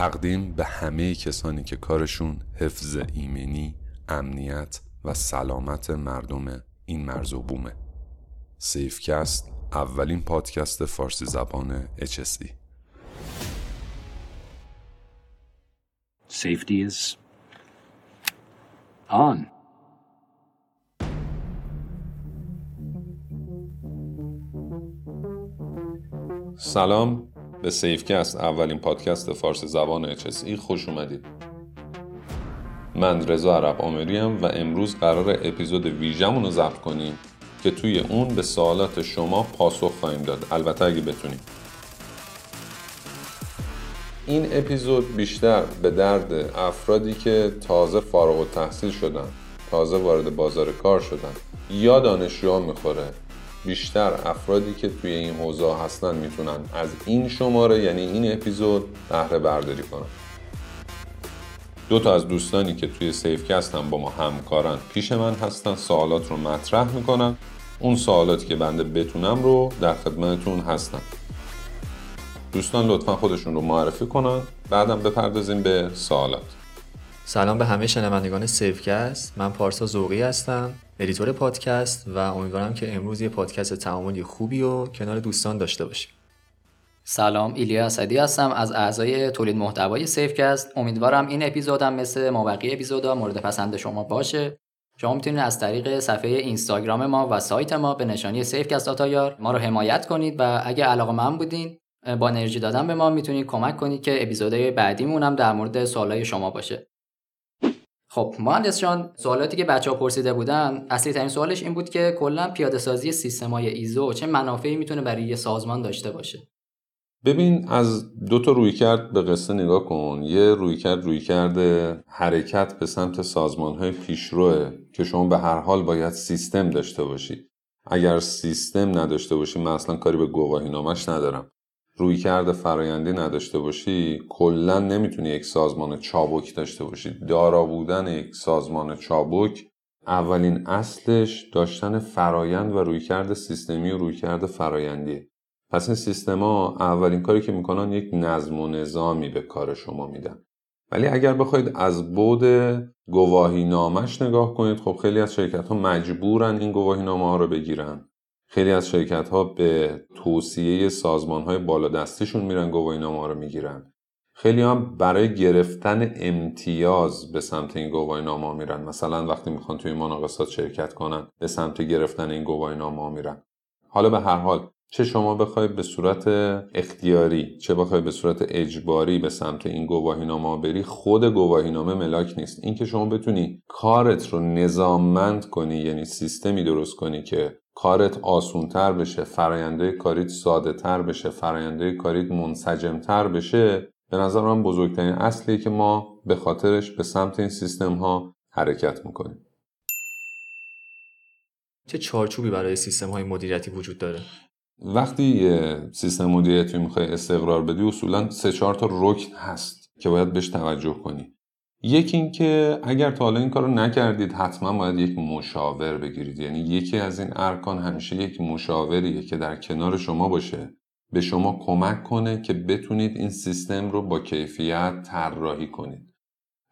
تقدیم به همه کسانی که کارشون حفظ ایمنی، امنیت و سلامت مردم این مرز و بومه. سیفکست اولین پادکست فارسی زبان HSD Safety is on. سلام. به سیفکست اولین پادکست فارسی زبان HSE خوش اومدید. من رضا عرب آمریم و امروز قرار اپیزود ویژمون رو ضبط کنیم که توی اون به سوالات شما پاسخ خواهیم داد. البته اگه بتونیم. این اپیزود بیشتر به درد افرادی که تازه فارغ و تحصیل شدن تازه وارد بازار کار شدن یا دانشجوها می‌خوره بیشتر افرادی که توی این حوزه هستن می‌تونن از این شماره یعنی این اپیزود بهره برداری کنن. دو تا از دوستانی که توی سیفکست هم با ما همکارن پیش من هستن سوالات رو مطرح می‌کنن. اون سوالاتی که بنده بتونم رو در خدمتتون هستم. دوستان لطفا خودشون رو معرفی کنن. بعدم بپردازیم به سوالات. سلام به همه شنوندگان سیفکست. من پارسا زوقی هستم. editor پادکست و امیدوارم که امروز یه پادکست تعاملی خوبی رو کنار دوستان داشته باشیم. سلام ایلیا اسدی هستم از اعضای تولید محتوای سیفکست. امیدوارم این اپیزودم مثل مابقی اپیزودا مورد پسند شما باشه. شما می‌تونید از طریق صفحه اینستاگرام ما و سایت ما به نشانی سیفکست دات آی آر ما رو حمایت کنید و اگه علاقه مند بودین با انرژی دادن به ما می‌تونید کمک کنید که اپیزودهای بعدیمون هم در مورد سوالای شما باشه. خب مهندس جان سوالاتی که بچه ها پرسیده بودن اصلی ترین سوالش این بود که کلا پیاده سازی سیستم های ایزو چه منافعی می‌تونه برای یه سازمان داشته باشه؟ ببین از دو تا روی کرد به قصه نگاه کن. یه روی کرد روی کرده حرکت به سمت سازمان های پیشروه که شما به هر حال باید سیستم داشته باشی. اگر سیستم نداشته باشی من اصلا کاری به گواهی نامش ندارم. روی کرده فرایندی نداشته باشی کلا نمی‌تونی یک سازمان چابک داشته باشی. دارا بودن یک سازمان چابک اولین اصلش داشتن فرایند و رویکرد سیستمی و رویکرد فرایندی پس این سیستما اولین کاری که می‌کنن یک نظم و نظامی به کار شما میدن. ولی اگر بخواید از بود گواهی نامش نگاه کنید خب خیلی از شرکت ها مجبورن این گواهی نامه ها رو بگیرن. خیلی از شرکت ها به توصیه سازمان های بالادستشون میرن گواهی نامه رو می‌گیرن. خیلی هم برای گرفتن امتیاز به سمت این گواهی نامه میرن. مثلا وقتی می‌خوان توی مناقصات شرکت کنن به سمت گرفتن این گواهی نامه میرن. حالا به هر حال چه شما بخوای به صورت اختیاری چه بخوای به صورت اجباری به سمت این گواهی نامه بری خود گواهی نامه ملاک نیست. اینکه شما بتونی کارت رو نظاممند کنی یعنی سیستمی درست کنی که کارت آسونتر بشه فراینده کاریت ساده تر بشه فراینده کاریت منسجمتر بشه به نظر من بزرگترین اصلی که ما به خاطرش به سمت این سیستم ها حرکت می‌کنیم. چه چارچوبی برای سیستم های مدیریتی وجود داره؟ وقتی سیستم مدیریتی می‌خوای استقرار بدی اصولا سه چهار تا رکن هست که باید بهش توجه کنی. یکی اینکه اگر تا حالا این کارو نکردید حتما باید یک مشاور بگیرید. یعنی یکی از این ارکان همیشه یک مشاوریه که در کنار شما باشه به شما کمک کنه که بتونید این سیستم رو با کیفیت طراحی کنید.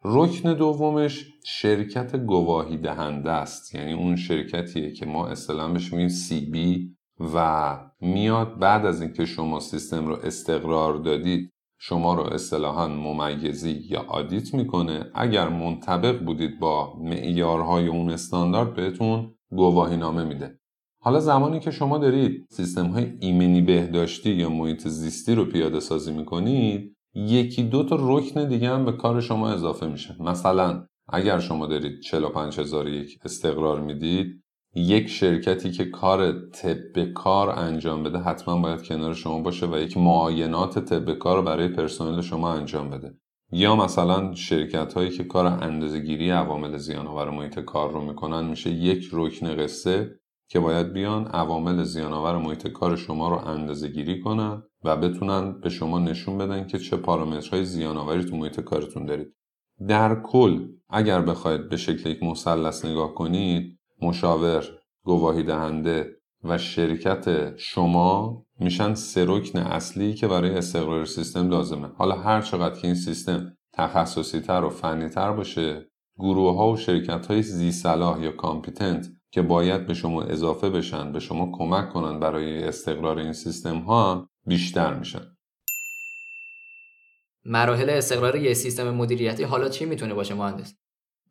رکن دومش شرکت گواهی دهنده است. یعنی اون شرکتیه که ما اصطلاحا بهش میگیم سی بی و میاد بعد از اینکه شما سیستم رو استقرار دادید شما رو اصطلاحا ممیزی یا آدیت می‌کنه. اگر منطبق بودید با معیارهای اون استاندارد بهتون گواهی نامه میده. حالا زمانی که شما دارید سیستم های ایمنی بهداشتی یا محیط زیستی رو پیاده سازی می‌کنید یکی دو تا رکن دیگه هم به کار شما اضافه میشه. مثلا اگر شما دارید 45001 استقرار می‌دید یک شرکتی که کار طب کار انجام بده حتما باید کنار شما باشه و یک معاینات طب کار رو برای پرسنل شما انجام بده. یا مثلا شرکت هایی که کار اندازهگیری عوامل زیانآور محیط کار رو می‌کنن میشه یک رکن قصه که باید بیان عوامل زیانآور محیط کار شما رو اندازه گیری کنن و بتونن به شما نشون بدن که چه پارامترهای زیانآوری تو محیط کارتون دارید. در کل اگر بخواید به شکل یک مثلث نگاه کنید مشاور، گواهی دهنده و شرکت شما میشن سه اصلی که برای استقرار سیستم لازمه. حالا هر چقدر که این سیستم تخصصی تر و فنی تر باشه گروه ها و شرکت های زی صلاح یا کامپیتنت که باید به شما اضافه بشن به شما کمک کنن برای استقرار این سیستم ها بیشتر میشن. مراحل استقرار یه سیستم مدیریتی حالا چی می‌تونه باشه مهندس؟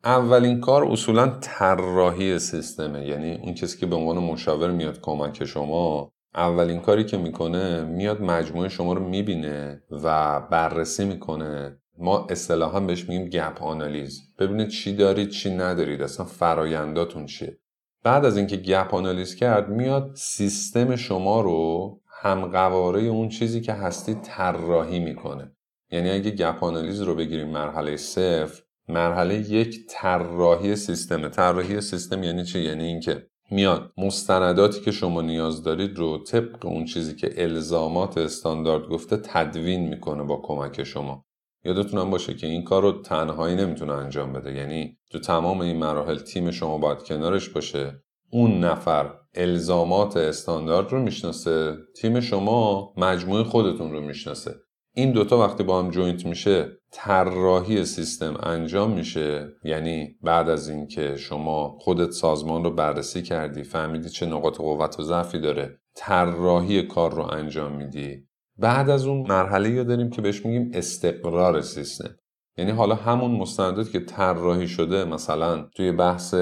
اولین کار اصولا طراحی سیستمه. یعنی اون کسی که به عنوان مشاور میاد کمک شما اولین کاری که می‌کنه میاد مجموعه شما رو می‌بینه و بررسی می‌کنه. ما اصطلاحا بهش میگیم گپ آنالیز. ببینید چی دارید چی ندارید. اصلا فراینداتون چیه. بعد از اینکه گپ آنالیز کرد میاد سیستم شما رو هم قواره اون چیزی که هستید طراحی می‌کنه. یعنی اگه گپ آنالیز رو بگیریم مرحله صفر مرحله یک طراحی سیستم طراحی سیستم یعنی چی؟ یعنی اینکه میاد مستنداتی که شما نیاز دارید رو طبق اون چیزی که الزامات استاندارد گفته تدوین می‌کنه با کمک شما. یادتونم باشه که این کار رو تنهایی نمی‌تونه انجام بده. یعنی تو تمام این مراحل تیم شما باید کنارش باشه. اون نفر الزامات استاندارد رو می‌شناسه تیم شما مجموعه خودتون رو می‌شناسه. این دوتا وقتی با هم joint میشه طراحی سیستم انجام میشه. یعنی بعد از اینکه شما خودت سازمان رو بررسی کردی فهمیدی چه نقاط قوت و ضعفی داره طراحی کار رو انجام میدی. بعد از اون مرحله ای داریم که بهش میگیم استقرار سیستم. یعنی حالا همون مستنداتی که طراحی شده مثلا توی بحث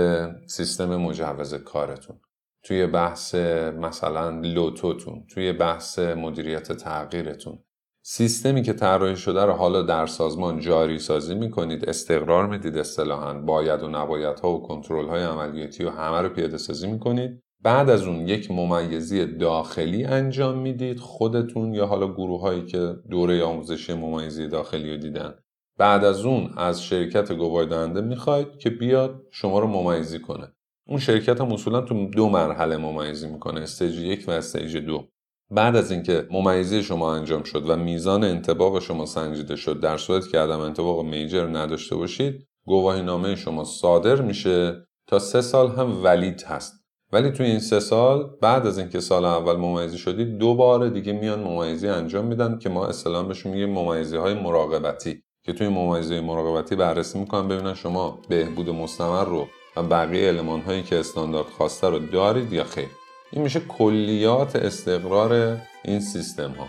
سیستم مجوز کارتون توی بحث مثلا لوتوتون توی بحث مدیریت تغییرتون سیستمی که طراحی شده رو حالا در سازمان جاری سازی می‌کنید استقرار می‌دید اصطلاحا باید و نباید ها و کنترل های عملیاتی و همه رو پیاده سازی می‌کنید. بعد از اون یک ممیزی داخلی انجام می‌دید خودتون یا حالا گروه هایی که دوره آموزشی ممیزی داخلی رو دیدن. بعد از اون از شرکت گواهی می‌خواید که بیاد شما رو ممیزی کنه. اون شرکت هم اصولا تو دو مرحله ممیزی می‌کنه stage یک و stage دو. بعد از اینکه ممیزی شما انجام شد و میزان انطباق شما سنجیده شد در صورتی که عدم انطباق major نداشته باشید گواهی نامه شما صادر میشه تا سه سال هم valid هست. ولی توی این سه سال بعد از اینکه سال اول ممیزی شدید دو بار دیگه میان ممیزی انجام میدن که ما اصطلاحا بهشون میگیم ممیزی های مراقبتی. که توی ممیزی مراقبتی بررسی می‌کنن ببینن شما بهبود مستمر رو و بقیه علمان هایی که استاندارد خواسته رو دارید یا خیر. این میشه کلیات استقرار این سیستم ها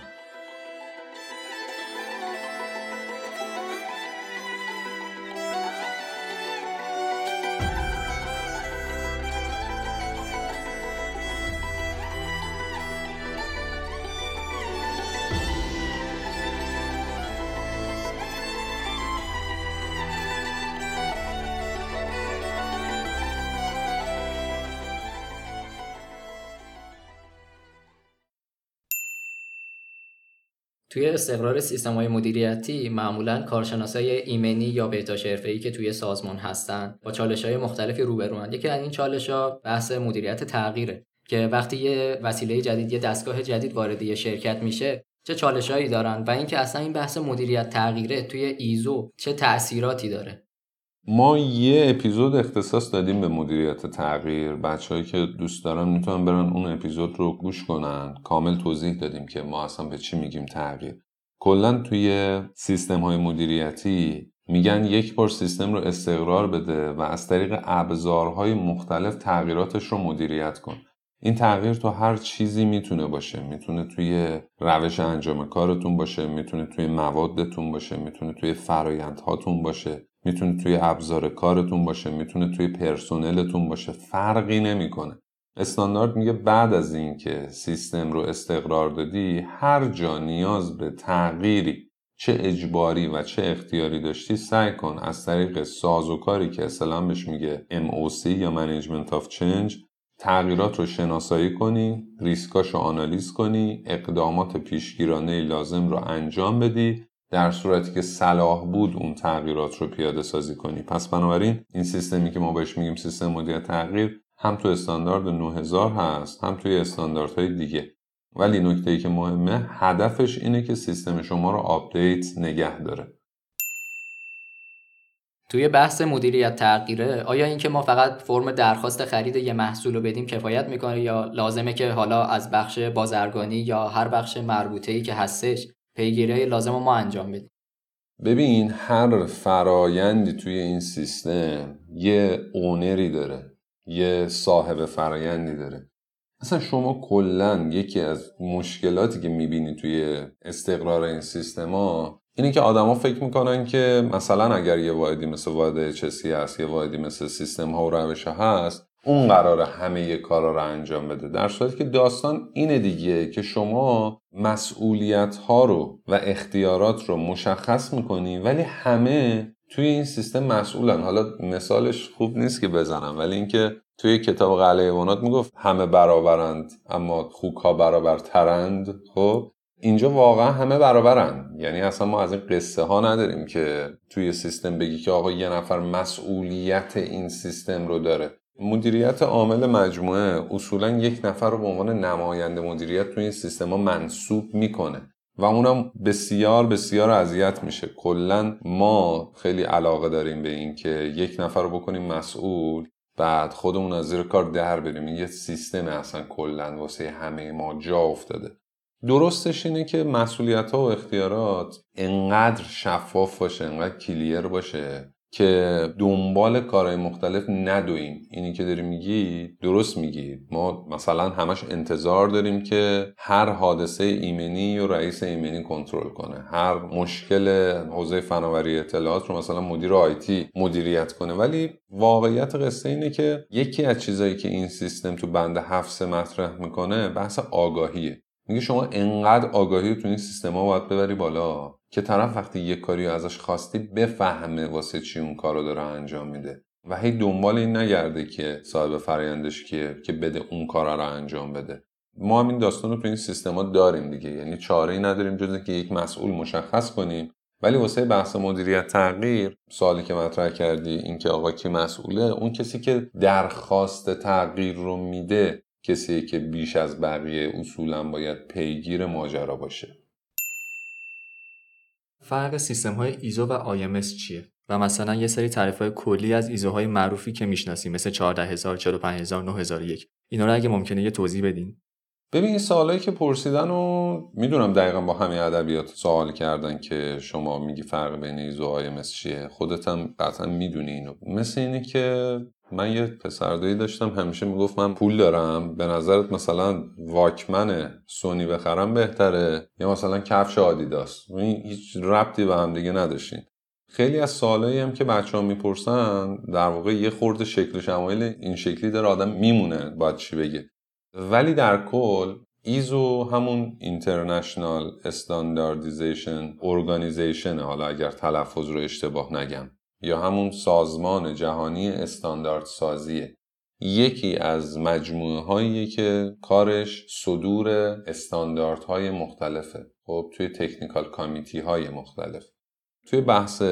توی استقرار سیستم های مدیریتی معمولا کارشناسای ایمنی یا بهداشت حرفه‌ای که توی سازمان هستن با چالش های مختلفی روبروند یکی از این چالش ها بحث مدیریت تغییره که وقتی یه وسیله جدید یه دستگاه جدید وارد یه شرکت میشه چه چالشهایی دارن؟ و اینکه اصلا این بحث مدیریت تغییره توی ایزو چه تأثیراتی داره؟ ما یه اپیزود اختصاص دادیم به مدیریت تغییر. بچههایی که دوست دارن می‌تونن برن اون اپیزود رو گوش کنن. کامل توضیح دادیم که ما اصلا به چی میگیم تغییر. کلا توی سیستم های مدیریتی میگن یک بار سیستم رو استقرار بده و از طریق ابزارهای مختلف تغییراتش رو مدیریت کن. این تغییر تو هر چیزی می‌تونه باشه. می‌تونه توی روش انجام کارتون باشه می‌تونه توی موادتون باشه می‌تونه توی فرایندهاتون باشه. می‌تونه توی ابزار کارتون باشه می‌تونه توی پرسنلتون باشه فرقی نمی‌کنه. استاندارد میگه بعد از اینکه سیستم رو استقرار دادی هر جا نیاز به تغییری چه اجباری و چه اختیاری داشتی سعی کن از طریق سازوکاری که اصلا بهش میگه MOC یا Management of Change تغییرات رو شناسایی کنی، ریسکاش رو آنالیز کنی، اقدامات پیشگیرانه لازم رو انجام بدی در صورتی که صلاح بود اون تغییرات رو پیاده سازی کنی. پس بنابراین این سیستمی که ما بهش میگیم سیستم مدیریت تغییر هم تو استاندارد 9000 هست هم توی استانداردهای دیگه. ولی نکته ای که مهمه هدفش اینه که سیستم شما رو update نگه داره. توی بحث مدیریت تغییره آیا اینکه ما فقط فرم درخواست خرید یه محصول رو بدیم کفایت می‌کنه یا لازمه که حالا از بخش بازرگانی یا هر بخش مربوطه ای که هستش پیگیری لازم ما انجام بدیم. ببین هر فرایندی توی این سیستم یه owner ی داره یه صاحب فرایندی داره. اصلا شما کلا یکی از مشکلاتی که می‌بینی توی استقرار این سیستما اینه که آدما فکر می‌کنن که مثلا اگر یه واحدی مثل واحد چسی هست یه واحدی مثل سیستم ها و روش هست اون قراره همه کارا رو انجام بده. در صورتی که داستان اینه دیگه که شما مسئولیت ها رو و اختیارات رو مشخص می‌کنی ولی همه توی این سیستم مسئولن. حالا مثالش خوب نیست که بزنم ولی اینکه توی کتاب قلعه ایوانات می‌گفت همه برابرند اما خوک ها برابرترند. خب اینجا واقعا همه برابرن یعنی اصلا ما از این قصه ها نداریم که توی سیستم بگی که آقا یه نفر مسئولیت این سیستم رو داره. مدیریت عامل مجموعه اصولا یک نفر رو به عنوان نماینده مدیریت توی این سیستم ها منصوب می‌کنه و اونم بسیار بسیار اذیت میشه. کلا ما خیلی علاقه داریم به این که یک نفر رو بکنیم مسئول بعد خودمون از زیر کار در بریم. این یه سیستم اصلا کلا واسه همه ما جا افتاده. درستش اینه که مسئولیت ها و اختیارات انقدر شفاف باشه انقدر کلیر باشه که دنبال کارهای مختلف ندویم. اینی که داری میگی درست میگی. ما مثلا همش انتظار داریم که هر حادثه ایمنی و رئیس ایمنی کنترل کنه. هر مشکل حوزه فناوری اطلاعات رو مثلا مدیر آیتی مدیریت کنه. ولی واقعیت قصه اینه که یکی از چیزایی که این سیستم تو بند هفت مطرح می‌کنه بحث آگاهیه. میگه شما انقدر آگاهی تو این سیستما باید ببری بالا. که طرف وقتی یه کاری ازش خواستی بفهمه واسه چی اون کارو داره انجام میده. و هی دنبال این نگرده که صاحب فرایندش کیه که بده اون کارا رو انجام بده. ما هم این داستان رو تو این سیستما داریم دیگه. یعنی چاره ای نداریم جز که یک مسئول مشخص کنیم. ولی واسه بحث مدیریت تغییر سوالی که مطرح کردی اینکه آقا کی مسئوله اون کسی که درخواست تغییر رو میده کسی که بیش از بقیه اصولا باید پیگیر ماجرا باشه. فرق سیستم های ایزو و IMS چیه؟ و مثلا یه سری تعریف های کلی از ایزوهای معروفی که می‌شناسیم مثل 14000 45000 9001 اینا رو اگه ممکنه یه توضیح بدین. ببین این سوالایی که پرسیدن و می‌دونم دقیقا با همین ادبیات سوال کردن که شما میگی فرق بین ایزو آیمس چیه. خودت هم قطعا می‌دونی اینو. مثل اینه که من یه پسردایی داشتم همیشه می‌گفت من پول دارم. به نظرت مثلا واکمن سونی بخرم بهتره یا مثلا کفش آدیداس؟ این هیچ ربطی به هم دیگه نداشتین. خیلی از سوالایی هم که بچه ها می‌پرسن در واقع یه خورده شکل شمایل این شکلی داره. آدم میمونه باید چی بگه. ولی در کل ایزو همون international standardization organization حالا اگر تلفظ رو اشتباه نگم یا همون سازمان جهانی استاندارد سازیه یکی از مجموعه هایی که کارش صدور استانداردهای مختلفه. خب توی technical committee های مختلف. توی بحث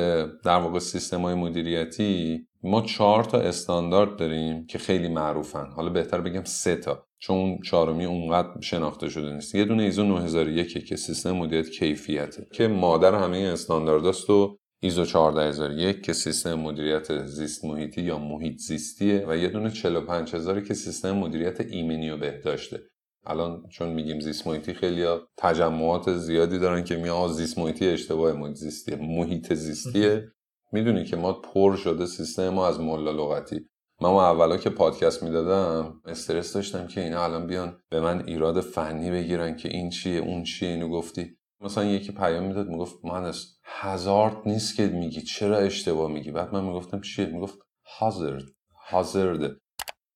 در واقع سیستم های مدیریتی ما چهار تا استاندارد داریم که خیلی معروفن. حالا بهتر بگم سه تا چون چهارمی اونقدر شناخته شده نیست. یه دونه ایزو 9001 که سیستم مدیریت کیفیته که مادر همه استاندارداست و ایزو 14001 که سیستم مدیریت زیست محیطی یا محیط زیستیه و یه دونه 45000 که سیستم مدیریت ایمنی و بهداشته. الان چون میگیم زیست محیطی خیلی تجمعات زیادی دارن که میگن زیست محیطی اشتباه محیط زیستیه. محیط زیستیه. می‌دونی که ما پر شده سیستم ما از ملا لغتی. من اولا که پادکست می‌دادم استرس داشتم که اینا الان بیان به من ایراد فنی بگیرن که این چیه اون چیه اینو گفتی. مثلا یکی پیام می‌داد می‌گفت مهندس هزارد نیست که میگی چرا اشتباه میگی؟ بعد من می‌گفتم چیه؟ می‌گفت هازارد هازارد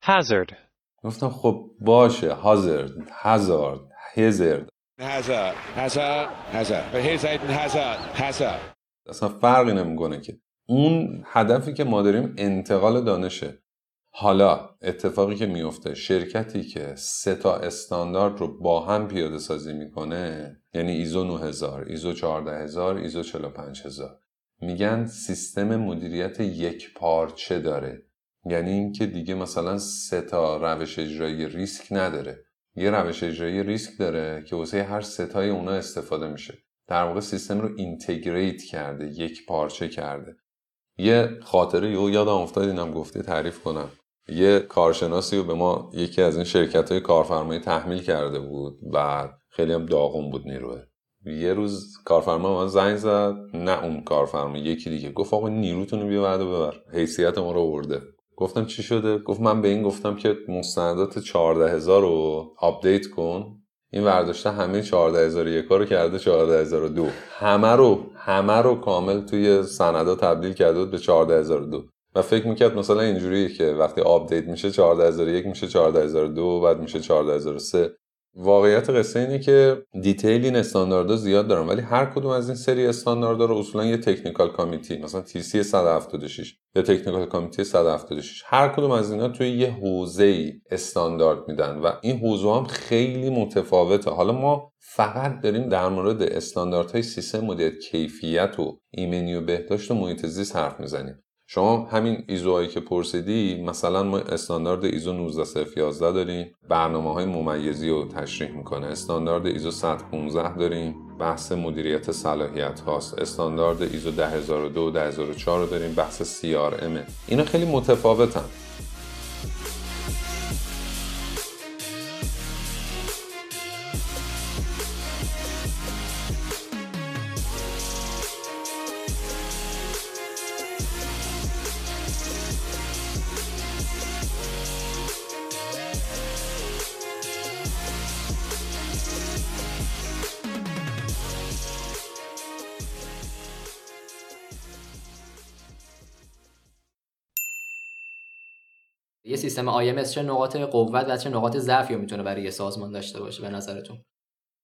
hazard. گفتم خب باشه هازارد هزارد هزارد Hazard, Hazard, Hazard. But here's Aiden Hazard, Hazard. اصلا فرقی نمی‌کنه که اون هدفی که ما داریم انتقال دانشه. حالا اتفاقی که میفته شرکتی که سه تا استاندارد رو با هم پیاده سازی می‌کنه یعنی ایزو 9000 ایزو 14000 ایزو 45000 میگن سیستم مدیریت یک پارچه داره. یعنی اینکه دیگه مثلا سه تا روش اجرایی ریسک نداره. یه روش اجرایی ریسک داره که واسه هر ستای اونا استفاده میشه. در واقع سیستم رو اینتگریت کرده یک پارچه کرده. یه خاطره یو یادم افتاد اینم گفتی تعریف کنم. یه کارشناسی رو به ما یکی از این شرکت های کارفرمایی تحمیل کرده بود و خیلی هم داغون بود نیروه. یه روز کارفرما ما زنگ زد نه اون کارفرما یکی دیگه. گفت آقا نیروتون رو بیا بعد ببر. حیثیت ما رو برده گفتم چی شده؟ گفت من به این گفتم که مستندات 14000 رو update کن. این ورداشته همه 14001 رو کرده 14002 همه رو همه رو کامل توی سندا تبدیل کرده بود به 14002 و فکر می‌کرد مثلا اینجوریه که وقتی update میشه 14001 میشه 14002 بعد میشه 14003 واقعیت قصه اینه که detail این استانداردها زیاد دارن ولی هر کدوم از این سری استانداردها رو اصولا یه technical committee مثلا TC 176 یا technical committee 176 هر کدوم از اینا توی یه حوزه ای استاندارد میدن و این حوزه هم خیلی متفاوته. حالا ما فقط داریم در مورد استانداردهای سیستم مدیریت کیفیت و ایمنی و بهداشت و محیط زیست حرف می‌زنیم. شما همین ایزوهایی که پرسیدی مثلا ما استاندارد ایزو 19011 داریم. برنامه های ممیزی رو تشریح می‌کنه. استاندارد ایزو 115 داریم. بحث مدیریت صلاحیت هاست. استاندارد ایزو 10002 10004 رو داریم. بحث CRM اینا خیلی متفاوتن. یه سیستم IMS چه نقاط قوت و چه نقاط ضعفی رو می‌تونه برای یه سازمان داشته باشه به نظرتون؟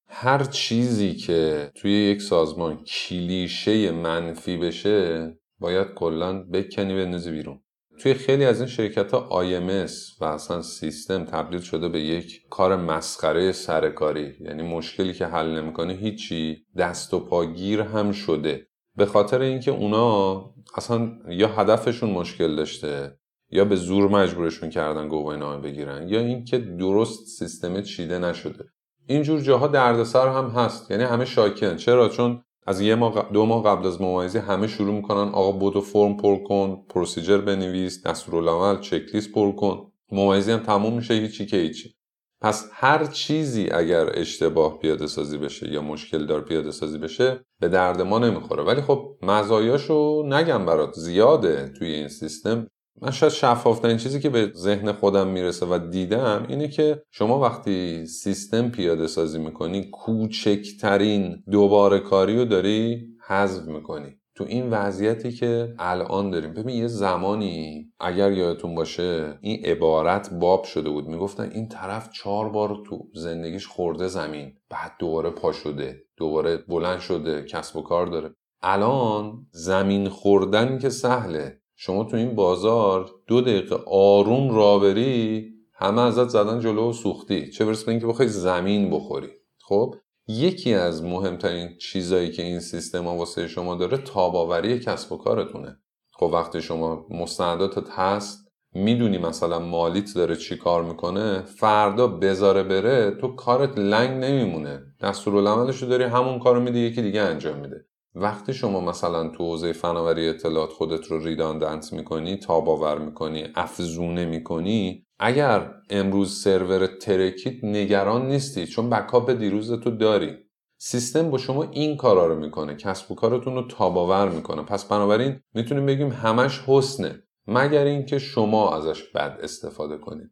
هر چیزی که توی یک سازمان کلیشه منفی بشه باید کلا بکنی بندازی بیرون. توی خیلی از این شرکت ها IMS و اصلا سیستم تبدیل شده به یک کار مسخره سرکاری. یعنی مشکلی که حل نمی‌کنه هیچی دست و پاگیر هم شده. به خاطر اینکه اونا اصلا یا هدفشون مشکل داشته یا به زور مجبورشون کردن گواهی نامه بگیرن یا اینکه درست سیستم چیده نشده. اینجور جاها دردسر هم هست. یعنی همه شاکن. چرا؟ چون از یه ماه دو ماه قبل از ممایزی همه شروع می‌کنن آقا بودو فرم پر کن پروسیجر بنویس دستورالعمل چک لیست پر کن. ممایزی هم تموم میشه هیچی که هیچی. پس هر چیزی اگر اشتباه پیاده سازی بشه یا مشکل دار پیاده سازی بشه به درد ما نمی‌خوره. ولی خب مزایاشو نگم برات زیاده توی این سیستم. من شاید شفافترین چیزی که به ذهن خودم می‌رسه و دیدم اینه که شما وقتی سیستم پیاده سازی می‌کنی کوچکترین دوباره کاری رو داری حذف می‌کنی. تو این وضعیتی که الان داریم. ببین یه زمانی اگر یادتون باشه این عبارت باب شده بود. می‌گفتن این طرف چهار بار تو زندگیش خورده زمین. بعد دوباره پا شده دوباره بلند شده کسب و کار داره. الان زمین خوردن که سهله. شما تو این بازار دو دقیقه آروم رابری همه ازت زدن جلو و سوختی. چه برسه به اینکه بخوای زمین بخوری. خب یکی از مهمترین چیزایی که این سیستم واسه شما داره تاباوری کسب و کارتونه. خب وقتی شما مستنداتت هست می‌دونی مثلا مالیت داره چی کار می‌کنه فردا بذاره بره تو کارت لنگ نمیمونه. دستورالعملش رو داری همون کارو میده یکی دیگه انجام میده. وقتی شما مثلا تو حوزه فناوری اطلاعات خودت رو redundant می‌کنی تاب‌آور می‌کنی افزونه می‌کنی اگر امروز سرورت ترکید نگران نیستی چون backup دیروز تو داری سیستم با شما این کارا رو می‌کنه کسب و کارتون رو تاب‌آور می‌کنه. پس بنابراین می‌تونیم بگیم همش حسنه مگر اینکه شما ازش بد استفاده کنید.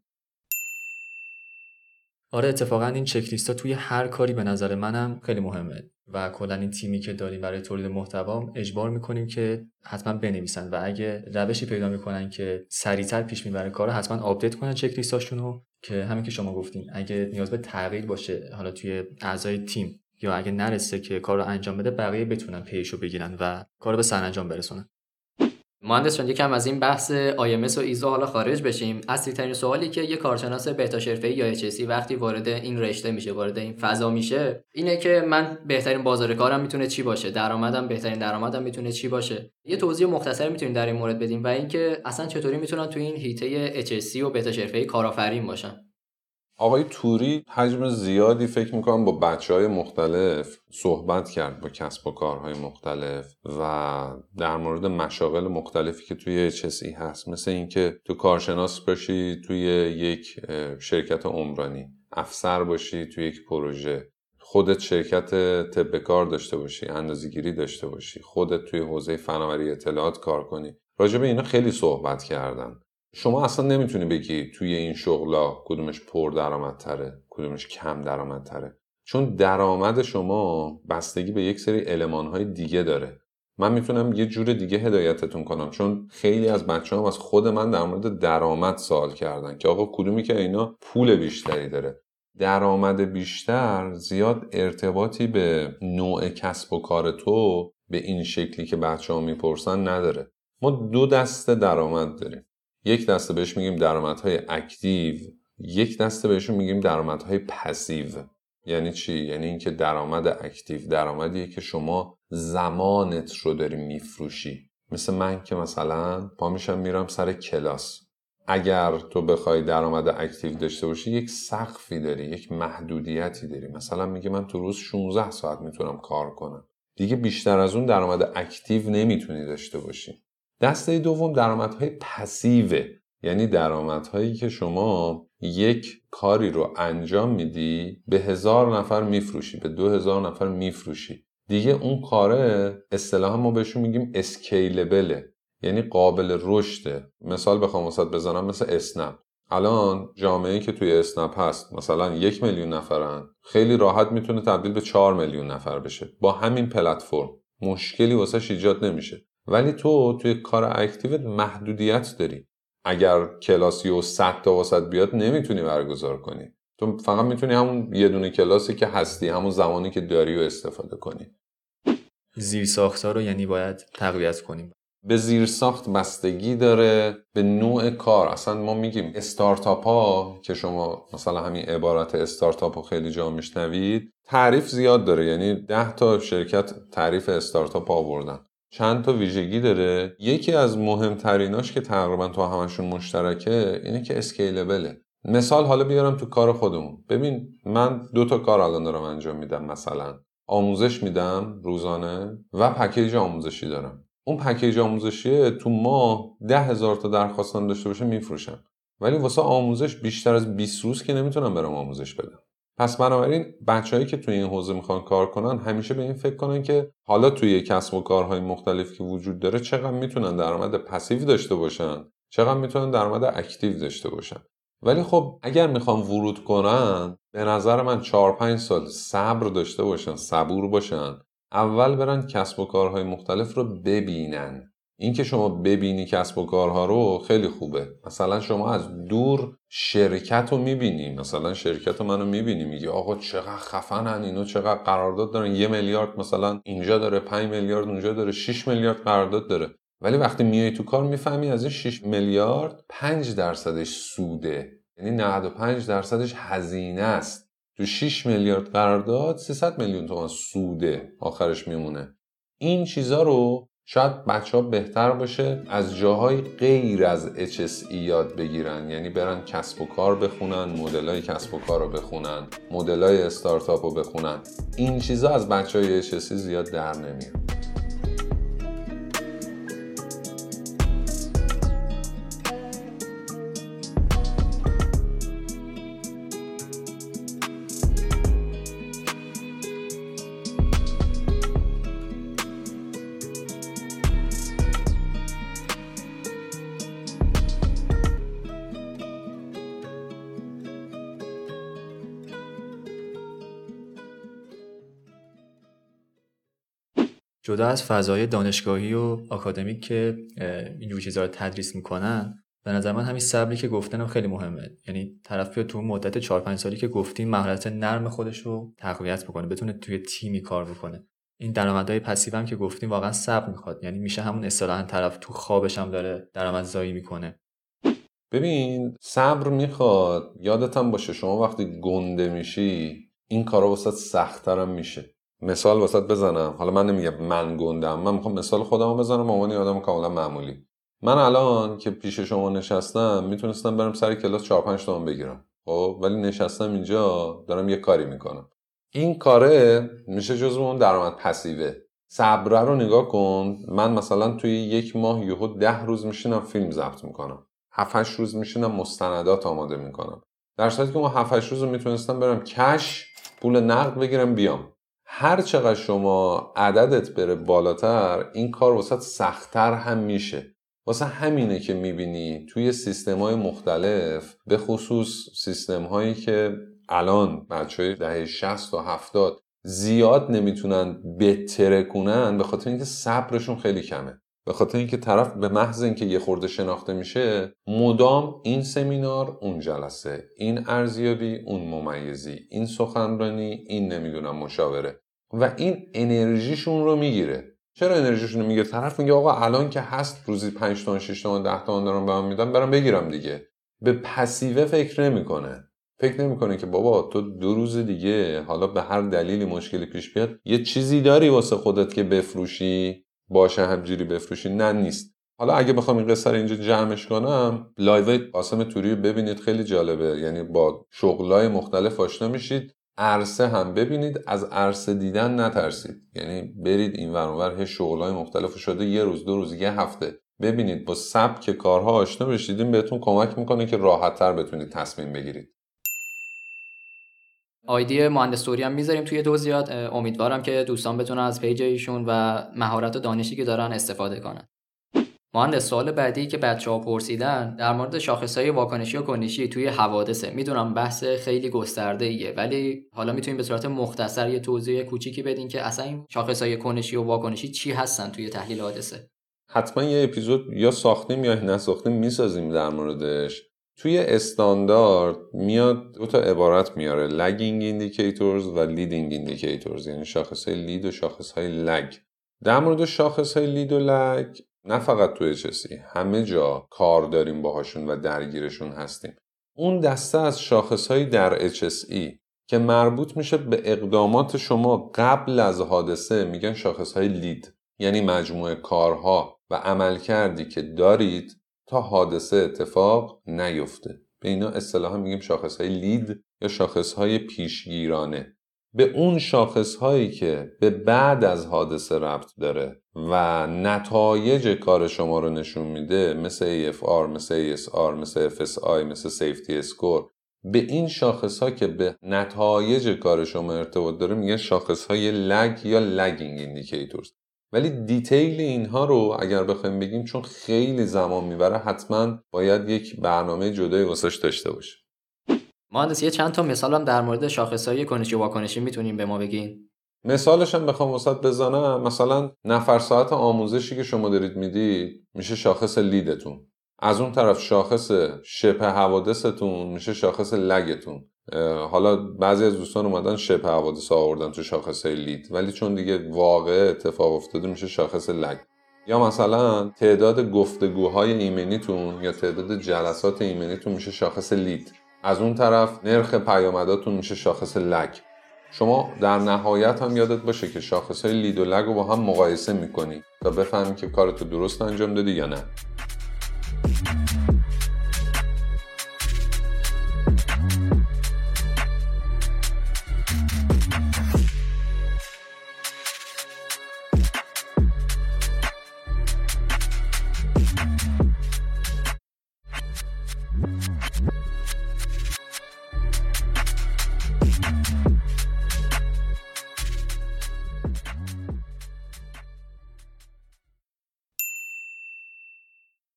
آره اتفاقا این چک ها توی هر کاری به نظر منم خیلی مهمه و کلا این تیمی که داریم برای تولید محتوا اجبار می‌کنیم که حتما بنویسن و اگه روشی پیدا می‌کنن که سریعتر پیش می‌بره کارو حتما update کنن چک لیستاشونو که همین که شما گفتین اگه نیاز به تغییر باشه حالا توی اعضای تیم یا اگه نرسه که کار رو انجام بده بقیه بتونن پیشو بگیرن و کارو به سرانجام برسونن. مهندس چون یکم از این بحث IMS و ایزو حالا خارج بشیم. اصلی ترین سوالی که یه کارشناس بهتا حرفه‌ای یا HSC وقتی وارد این رشته میشه وارد این فضا میشه اینه که من بهترین بازار کارم می‌تونه چی باشه؟ درآمدم بهترین درآمدم می‌تونه چی باشه؟ یه توضیح مختصر می‌تونیم در این مورد بدیم و اینکه اصلا چطوری می‌تونن تو این هیته HSC و بهتا حرفه‌ای کارآفرین باشن. آقای توری حجم زیادی فکر می‌کنم با بچه های مختلف صحبت کرد با کسب و کارهای مختلف و در مورد مشاغل مختلفی که توی HSE هست. مثل اینکه تو کارشناس باشی توی یک شرکت عمرانی. افسر باشی توی یک پروژه. خودت شرکت طب کار داشته باشی اندازه‌گیری داشته باشی. خودت توی حوزه فناوری اطلاعات کار کنی. راجع به اینا خیلی صحبت کردن. شما اصلا نمی‌تونی بگی توی این شغلا کدومش پر درآمدتره کدومش کم درآمدتره چون درآمد شما بستگی به یک سری المانهای دیگه داره. من می‌تونم یه جور دیگه هدایتتون کنم چون خیلی از بچه هم از خود من در مورد درآمد سوال کردن که آقا کدومی که اینا پول بیشتری داره؟ درآمد بیشتر زیاد ارتباطی به نوع کسب و کار تو به این شکلی که بچه ها می‌پرسن نداره. ما دو دسته درآمد داریم. یک دسته بهش میگیم درآمدهای active یک دسته بهشون میگیم درآمدهای passive. یعنی چی؟ یعنی اینکه درآمد active درآمدیه که شما زمانت رو داری میفروشی. مثل من که مثلا پا میشم میرم سر کلاس. اگر تو بخوای درآمد active داشته باشی یک سقفی داری یک محدودیتی داری. مثلا میگه من تو روز 16 ساعت می‌تونم کار کنم. دیگه بیشتر از اون درآمد اکتیو نمی‌تونی داشته باشی. دسته دوم درآمدهای پسیوه. یعنی درآمدهایی که شما یک کاری رو انجام میدی به هزار نفر میفروشی به دو هزار نفر میفروشی. دیگه اون کاره اصطلاحا ما بهشون میگیم اسکیلبله. یعنی قابل رشده مثال بخوام وسط بزنم مثل اسنپ. الان جامعه که توی اسنپ هست مثلا یک میلیون نفرن خیلی راحت می‌تونه تبدیل به چهار میلیون نفر بشه. با همین پلتفرم. مشکلی واسه ایجاد نمیشه. ولی تو توی کار اکتیوت محدودیت داری. اگر کلاسی و 100 تا واسط بیاد نمی‌تونی برگزار کنی. تو فقط می‌تونی همون یه دونه کلاسی که هستی همون زمانی که داری و استفاده کنی. زیر ساختها رو یعنی باید تقویت کنیم. به زیر ساخت بستگی داره به نوع کار. اصلا ما میگیم استارتاپ ها که شما مثلا همین عبارت استارتاپ رو خیلی جا میشنوید تعریف زیاد داره. یعنی ده تا شرکت تعریف استارتاپ آوردن. چند تا ویژگی داره. یکی از مهمتریناش که تقریبا تو همشون مشترکه اینه که اسکیلبله. مثال حالا بیارم تو کار خودمون. ببین من دو تا کار الان دارم انجام میدم مثلا. آموزش میدم روزانه و پکیج آموزشی دارم. اون پکیج آموزشی تو ماه ده هزار تا درخواستان داشته باشه میفروشم. ولی واسه آموزش بیشتر از 20 روز که نمی‌تونم برم آموزش بدم. پس بنابراین بچههایی که توی این حوزه می‌خوان کار کنن همیشه به این فکر کنن که حالا توی کسب و کارهای مختلف که وجود داره چقدر می‌تونن درآمد پسیو داشته باشن؟ چقدر می‌تونن درآمد اکتیو داشته باشن؟ ولی خب اگر می‌خوان ورود کنن به نظر من 4 5 سال صبر داشته باشن صبور باشن. اول برن کسب و کارهای مختلف رو ببینن. اینکه شما ببینی کسب و کارها رو خیلی خوبه. مثلا شما از دور شرکت رو می‌بینی. مثلا شرکت رو منو می‌بینی میگی آقا چقدر خفنن اینو چقدر قرارداد دارن. یه میلیارد مثلا اینجا داره 5 میلیارد اونجا داره 6 میلیارد قرارداد داره. ولی وقتی میای تو کار می‌فهمی از این 6 میلیارد 5 درصدش سوده. یعنی 95 درصدش هزینه است. تو 6 میلیارد قرارداد 300 میلیون تومان سوده آخرش میمونه. این چیزا رو شاید بچه ها بهتر باشه از جاهای غیر از HSE یاد بگیرن. یعنی برن کسب و کار بخونن مدل های کسب و کار رو بخونن مدل های استارتاپ رو بخونن. این چیزا از بچه های HSE زیاد در نمیاد. از فضای دانشگاهی و آکادمیک که اینجور چیزها رو تدریس می‌کنن. به نظر من همین صبری که گفتنم خیلی مهمه. یعنی طرف بیاد تو مدت 4 5 سالی که گفتیم مهارت نرم خودش رو تقویت بکنه بتونه توی تیمی کار بکنه. این درآمدهای پسیو هم که گفتیم واقعا صبر می‌خواد. یعنی میشه همون اصطلاحا طرف تو خوابش هم داره درآمدزایی می‌کنه. ببین صبر می‌خواد. یادت هم باشه شما وقتی گنده میشی این کارا واسه سختترم میشه. مثال واسط بزنم. حالا من نمیگم من گندم من می‌خوام مثال خودم بزنم عنوان آدم کاملا معمولی. من الان که پیش شما نشستم می‌تونستم برم سر کلاس 4 5 تومن بگیرم. خب ولی نشستم اینجا دارم یه کاری می‌کنم. این کاره میشه جزو اون درآمد پسیوه. صبره رو نگاه کن. من مثلا توی یک ماه یهو ده روز میشینم فیلم ضبط می‌کنم. هفتش روز میشینم مستندات آماده می‌کنم. در صورتی که ما هفتش روز رو می‌تونستم برم کش پول نقد بگیرم بیام. هر چقدر شما عددت بره بالاتر این کار واسه سختتر هم میشه. واسه همینه که می‌بینی توی سیستم های مختلف به خصوص سیستم هایی که الان بچه دهه 60 و 70 زیاد نمی‌تونن بتره کنن به خاطر اینکه صبرشون خیلی کمه. به خاطر اینکه طرف به محض اینکه یه خورده شناخته میشه مدام این سمینار اون جلسه این ارزیابی اون ممیزی این سخنرانی این نمی‌دونم مشاوره. و این انرژیشون رو می‌گیره. چرا انرژیشون رو می‌گیره؟ طرف میگه آقا الان که هست روزی 5 تا 6 تا 10 تا دارم به من میدم برام بگیرم دیگه. به پسیوه فکر نمی‌کنه. فکر نمی‌کنه که بابا تو دو روز دیگه حالا به هر دلیلی مشکلی پیش بیاد یه چیزی داری واسه خودت که بفروشی باشه همجوری بفروشی. نه نیست. حالا اگه بخوام این قصه رو اینجا جمعش کنم لایو قاسم توری ببینید خیلی جالبه. یعنی با شغلای مختلف آشنا میشید. عرصه هم ببینید از عرصه دیدن نترسید. یعنی برید این ور هی شغلای مختلف شده یه روز دو روز یه هفته. ببینید با سبک کارها آشنا بشید بهتون کمک می‌کنه که راحتتر بتونید تصمیم بگیرید. آیدی مهندس هم می‌ذاریم توی توضیحات. امیدوارم که دوستان بتونن از پیج ایشون و مهارت و دانشی که دارن استفاده کنن. مهندس سوال بعدی که بچه ها پرسیدن در مورد شاخص های واکنشی و کنشی توی حوادثه. می‌دونم بحث خیلی گسترده ایه ولی حالا می‌تونیم به صورت مختصر یه توضیح کوچیکی بدین که اصلا این شاخص های کنشی و واکنشی چی هستن توی تحلیل حادثه. حتما یه اپیزود یا ساختیم یا نساختیم می‌سازیم در موردش. توی استاندارد میاد دو تا عبارت میاره lagging indicators و leading indicators یعنی شاخص های lead و شاخص های lag در مورد شاخص های lead و lag نه فقط تو HSE همه جا کار داریم باهاشون و درگیرشون هستیم. اون دسته از شاخصهایی در HSE که مربوط میشه به اقدامات شما قبل از حادثه میگن شاخصهای lead یعنی مجموعه کارها و عملکردی که دارید تا حادثه اتفاق نیفته. به اینا اصطلاحا میگیم شاخصهای lead یا شاخصهای پیشگیرانه. به اون شاخص هایی که به بعد از حادثه ربط داره و نتایج کار شما رو نشون میده مثل AFR، مثل ASR، مثل FSI، مثل Safety Score. به این شاخص ها که به نتایج کار شما ارتباط داره میگن شاخص های lag یا lagging indicators ولی دیتیل اینها رو اگر بخوایم بگیم چون خیلی زمان می‌بره حتما باید یک برنامه جدای واسش داشته باشه مهندس یه چند تا مثال هم در مورد شاخصهای کنشی و واکنشی می‌تونیم به ما بگین؟ مثالش هم بخوام وسط بزنم مثلا نفر ساعت آموزشی که شما دارید می‌دید میشه شاخص لیدتون. از اون طرف شاخص شبه حوادثتون میشه شاخص لگتون. حالا بعضی از دوستان اومدن شبه حوادث آوردن تو شاخص لید ولی چون دیگه واقع اتفاق افتاده میشه شاخص لگ. یا مثلا تعداد گفتگوهای ایمنیتون یا تعداد جلسات ایمنیتون میشه شاخص لید. از اون طرف نرخ پیامداتون میشه شاخص لگ. شما در نهایت هم یادت باشه که شاخص های لید و لگ رو با هم مقایسه می‌کنی تا بفهمی که کارتو درست انجام دادی یا نه.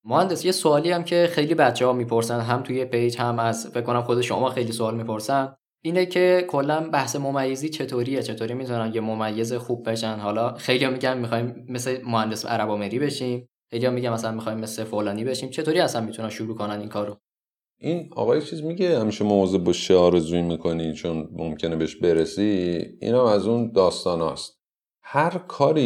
مهندس یه سوالی هم که خیلی بچه ها می‌پرسن هم توی پیج هم از فکر کنم خود شما خیلی سوال می‌پرسن اینه که کلا بحث ممیزی چطوریه؟ چطوری می‌تونن یه ممیز خوب بشن؟ حالا خیلی میگن می‌خوایم مثل مهندس عرب آمری بشیم خیلی میگن مثلا می‌خوایم مثل فلانی بشیم. چطوری اصلا می‌تونن شروع کنن این کارو؟ این آقای چیز میگه همیشه مواظب باش آرزویی می‌کنی چون ممکنه بهش برسی اینا از اون داستان هاست. هر کاری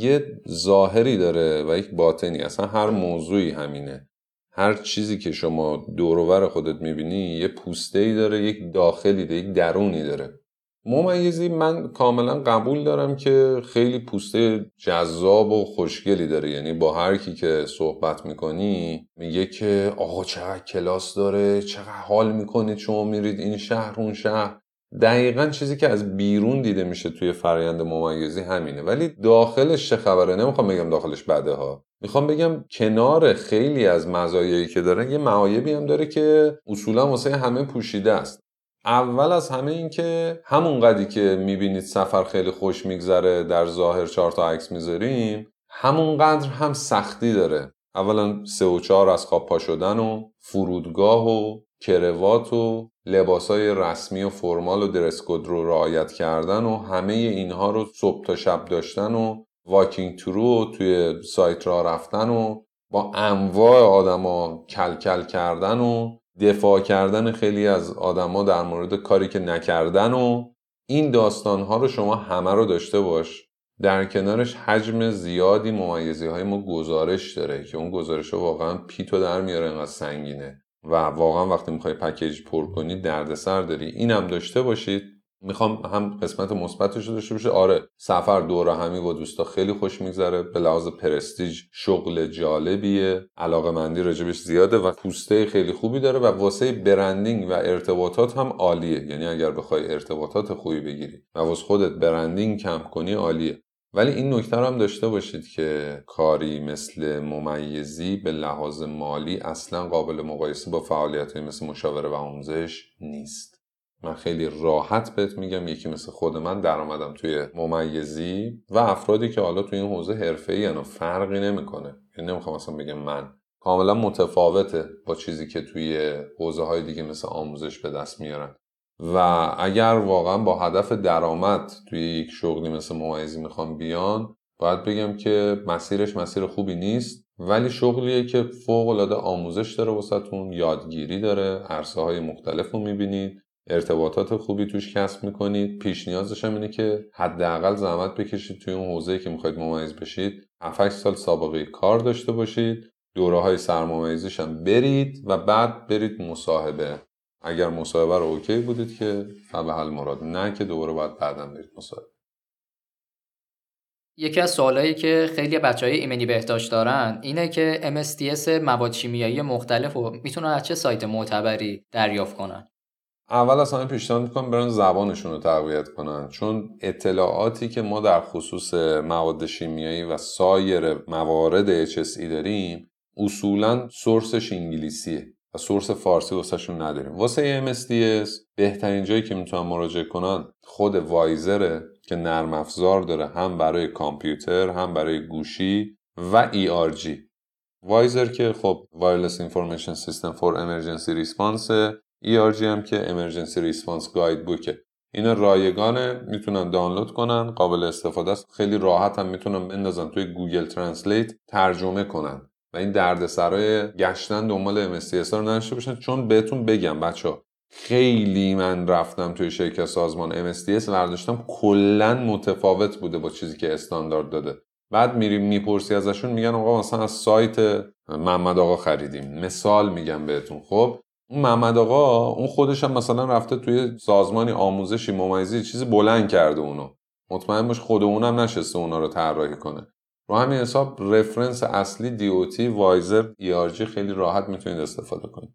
یه ظاهری داره و یک باطنی. اصلا هر موضوعی همینه. هر چیزی که شما دورور خودت می‌بینی یه پوسته ای داره یک داخلی داره یک درونی داره. ممیزی من کاملا قبول دارم که خیلی پوسته جذاب و خوشگلی داره. یعنی با هر کی که صحبت می‌کنی میگه که آقا چقدر کلاس داره چقدر حال می‌کنید شما میرید این شهر اون شهر. دقیقا چیزی که از بیرون دیده میشه توی فرایند ممیزی همینه. ولی داخلش چه خبره؟ نمی‌خوام بگم داخلش بده ها. می‌خوام بگم کنار خیلی از مزایایی که داره یه معایبی هم داره که اصولا واسه همه پوشیده است. اول از همه این که همون قدی که می‌بینید سفر خیلی خوش میگذره در ظاهر چهار تا عکس می‌ذاریم همون قدر هم سختی داره. اولا سه و چهار از خواب پا شدن و فرودگاه و کروات و لباسای رسمی و فرمال و درسکود رو رعایت کردن و همه اینها رو صبح تا شب داشتن و واکینگ ترو توی سایت را رفتن و با انواع آدما کلکل کردن و دفاع کردن خیلی از آدما در مورد کاری که نکردن و این داستانها رو شما همه رو داشته باش. در کنارش حجم زیادی ممیزی های ما گزارش داره که اون گزارش ها واقعا پیتو در میاره انقدر سنگینه. و واقعا وقتی می‌خوای پکیج پر کنی دردسر داری. اینم داشته باشید. می‌خوام هم قسمت مثبتش داشته باشه. آره سفر دور همی با دوستا خیلی خوش میگذره. به لحاظ پرستیج شغل جالبیه. علاقه مندی راجبش زیاده و پوسته خیلی خوبی داره و واسه برندینگ و ارتباطات هم عالیه. یعنی اگر بخوای ارتباطات خوبی بگیری و واسه خودت برندینگ کم کنی عالیه. ولی این نکته رو هم داشته باشید که کاری مثل ممیزی به لحاظ مالی اصلا قابل مقایسه با فعالیت مثل مشاوره و آموزش نیست. من خیلی راحت بهت میگم یکی مثل خود من درآمدم توی ممیزی و افرادی که حالا توی این حوزه حرفه‌ای و فرقی نمی‌کنه. یعنی نمی‌خوام اصلا بگم من. کاملا متفاوته با چیزی که توی حوزه های دیگه مثل آموزش به دست میارن. و اگر واقعا با هدف درآمد توی یک شغلی مثل ممیزی می‌خوام بیان باید بگم که مسیرش مسیر خوبی نیست ولی شغلیه که فوق العاده آموزش داره واسهتون یادگیری داره عرصه های مختلف رو می‌بینید ارتباطات خوبی توش کسب می‌کنید. پیش نیازش هم اینه که حداقل زحمت بکشید توی اون حوزه‌ای که می‌خواید ممیز بشید. 7 سال سابقه کار داشته باشید. دوره های هم برید و بعد برید مصاحبه. اگر مصاحبه رو اوکی بودید که فبه حل مراد نه که دوباره باید بعدا برید مصاحبه. یکی از سوالایی که خیلی بچه های ایمنی بهداشت دارن اینه که MSTS مواد شیمیایی مختلف رو می‌تونن از چه سایت معتبری دریافت کنن؟ اول از همه پیشنهاد می‌کنم برن زبانشون رو تقویت کنن. چون اطلاعاتی که ما در خصوص مواد شیمیایی و سایر موارد HSE داریم اصولا source ش انگلیسیه. و source فارسی واسهشون نداریم. واسه MSDS بهترین جایی که می‌تونن مراجعه کنن خود WISER ه که نرم افزار داره هم برای کامپیوتر هم برای گوشی و ERG WISER که خب Wireless Information System for Emergency Response ERG هم که Emergency Response Guidebook ه اینا رایگانه می‌تونن دانلود کنن قابل استفاده است. خیلی راحت هم می‌تونن بندازن توی Google Translate ترجمه کنن. و این دردسرای گشتن دنبال MSDS رو نداشته باشن. چون بهتون بگم بچه خیلی من رفتم توی شرکت سازمان MSTS ورداشتم کلا متفاوت بوده با چیزی که استاندارد داده. بعد میریم می‌پرسی ازشون میگن آقا مثلا از سایت محمد آقا خریدیم. مثال میگم بهتون. خب اون محمد آقا اون خودش هم مثلا رفته توی سازمانی آموزشی ممیزی چیزی بلند کرده اونو مطمئن باش خود اونم نشسته اونا رو طراحی کنه. رو همین حساب رفرنس اصلی دیوتی وایزر ERG خیلی راحت می‌تونید استفاده کنید.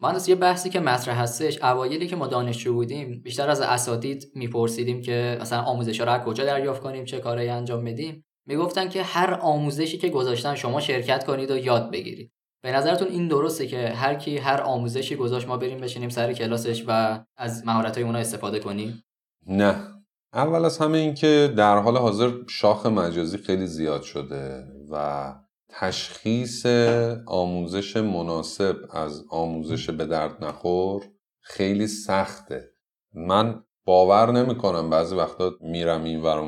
مهندس یه بحثی که مطرح هستش اوایلی که ما دانشجو بودیم بیشتر از اساتید میپرسیدیم که مثلا آموزش رو از کجا دریافت کنیم چه کارایی انجام بدیم. می‌گفتن که هر آموزشی که گذاشتن شما شرکت کنید و یاد بگیرید. به نظرتون این درسته که هر کی هر آموزشی گذاشت ما بریم بشینیم سر کلاسش و از مهارت های اونا استفاده کنیم؟ نه. اول از همه این که در حال حاضر شاخ مجازی خیلی زیاد شده و تشخیص آموزش مناسب از آموزش به درد نخور خیلی سخته. من باور نمی‌کنم بعضی وقتا میرم این ور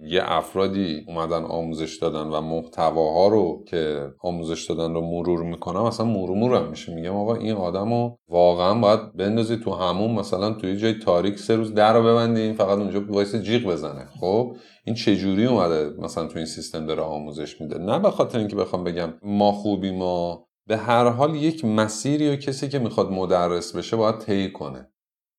یه افرادی اومدن آموزش دادن و محتواها رو که آموزش دادن رو مرور می‌کنم اصلا مرور مرورم میشه. میگم آقا این آدم رو واقعا باید بندازی تو همون مثلا توی جای تاریک سه روز در رو ببندی فقط اونجا وایس جیغ بزنه. خب؟ این چجوری اومده مثلا تو این سیستم داره آموزش میده؟ نه به خاطر اینکه بخوام بگم ما خوبیم ما به هر حال یک مسیری و کسی که می‌خواد مدرس بشه باید طی کنه.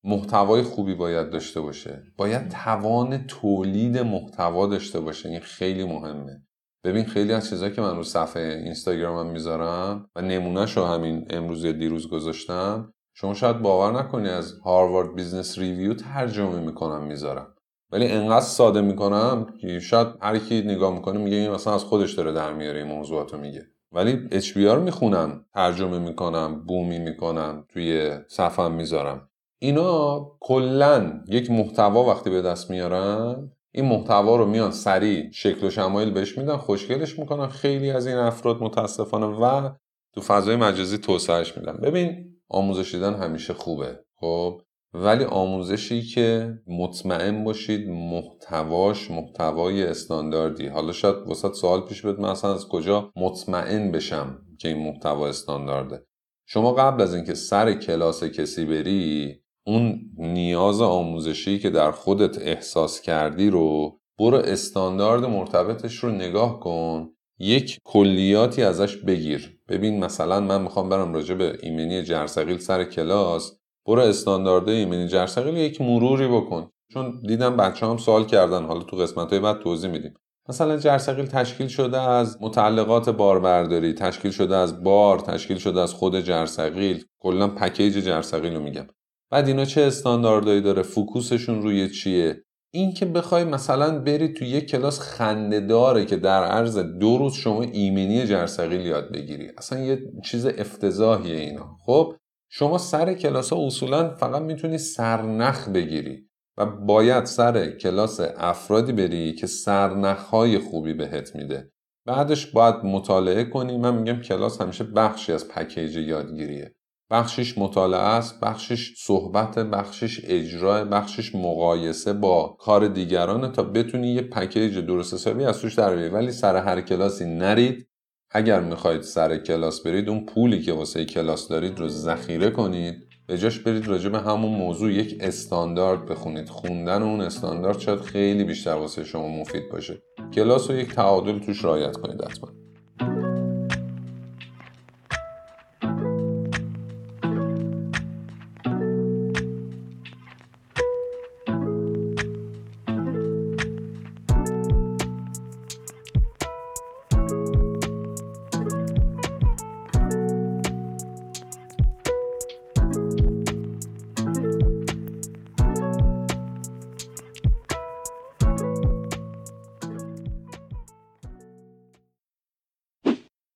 محتوای خوبی باید داشته باشه. باید توان تولید محتوا داشته باشه. این خیلی مهمه. ببین خیلی از چیزهایی که من رو صفحه اینستاگرامم می‌ذارم و نمونهش رو همین امروز یا دیروز گذاشتم شما شاید باور نکنی از Harvard Business Review ترجمه می‌کنم می‌ذارم. ولی انقدر ساده می‌کنم که شاید هر کی نگاه می‌کنه میگه این مثلا از خودش داره در میاره این موضوعاتو میگه. ولی HBR می‌خونم ترجمه می‌کنم بومی می‌کنم توی صفم می‌ذارم. اینا کلا یک محتوا وقتی به دست میارن این محتوا رو میان سریع شکل و شمایل بهش میدن خوشگلش می‌کنن خیلی از این افراد متاسفانه و تو فضای مجازی توسعهش میدن. ببین آموزش دیدن همیشه خوبه خب؟ ولی آموزشی که مطمئن باشید محتواش محتوای استانداردی. حالا شاید وسط سوال پیش بیاد من اصلا از کجا مطمئن بشم که این محتوا استاندارده. شما قبل از اینکه سر کلاس کسی بری اون نیاز آموزشی که در خودت احساس کردی رو برو استاندارد مرتبطش رو نگاه کن. یک کلیاتی ازش بگیر. ببین مثلا من می‌خوام برم راجع به ایمنی جرثقیل سر کلاس. برو استاندارده ایمنی جرثقیل یک مروری بکن. چون دیدم بچه هم سوال کردن. حالا تو قسمت های بعد توضیح میدیم. مثلا جرثقیل تشکیل شده از متعلقات باربرداری تشکیل شده از بار تشکیل شده از خود جرثقیل. کلا پکیج جرثقیل رو میگم. بعد اینا چه استانداردهایی داره؟ فوکوسشون روی چیه؟ این که بخوای مثلا بری تو یک کلاس خنده داره که در عرض دو روز شما ایمنی جرثقیل یاد بگیری. اصلا یه چیز افتضاحیه اینا. خب شما سر کلاس ها اصولا فقط می‌تونی سرنخ بگیری و باید سر کلاس افرادی بری که سرنخ های خوبی بهت میده. بعدش باید مطالعه کنی. من میگم کلاس همیشه بخشی از پکیج یادگیریه. بخشش مطالعه است بخشش صحبت بخشش اجرا بخشش مقایسه با کار دیگرانه تا بتونی یه پکیج درست حسابی از توش در ولی سر هر کلاسی نرید. اگر می‌خواید سر کلاس برید اون پولی که واسه کلاس دارید رو ذخیره کنید. به جاش برید راجع به همون موضوع یک استاندارد بخونید. خوندن اون استاندارد شاید خیلی بیشتر واسه شما مفید باشه. کلاس رو یک تعادل توش رعایت کنید حتما.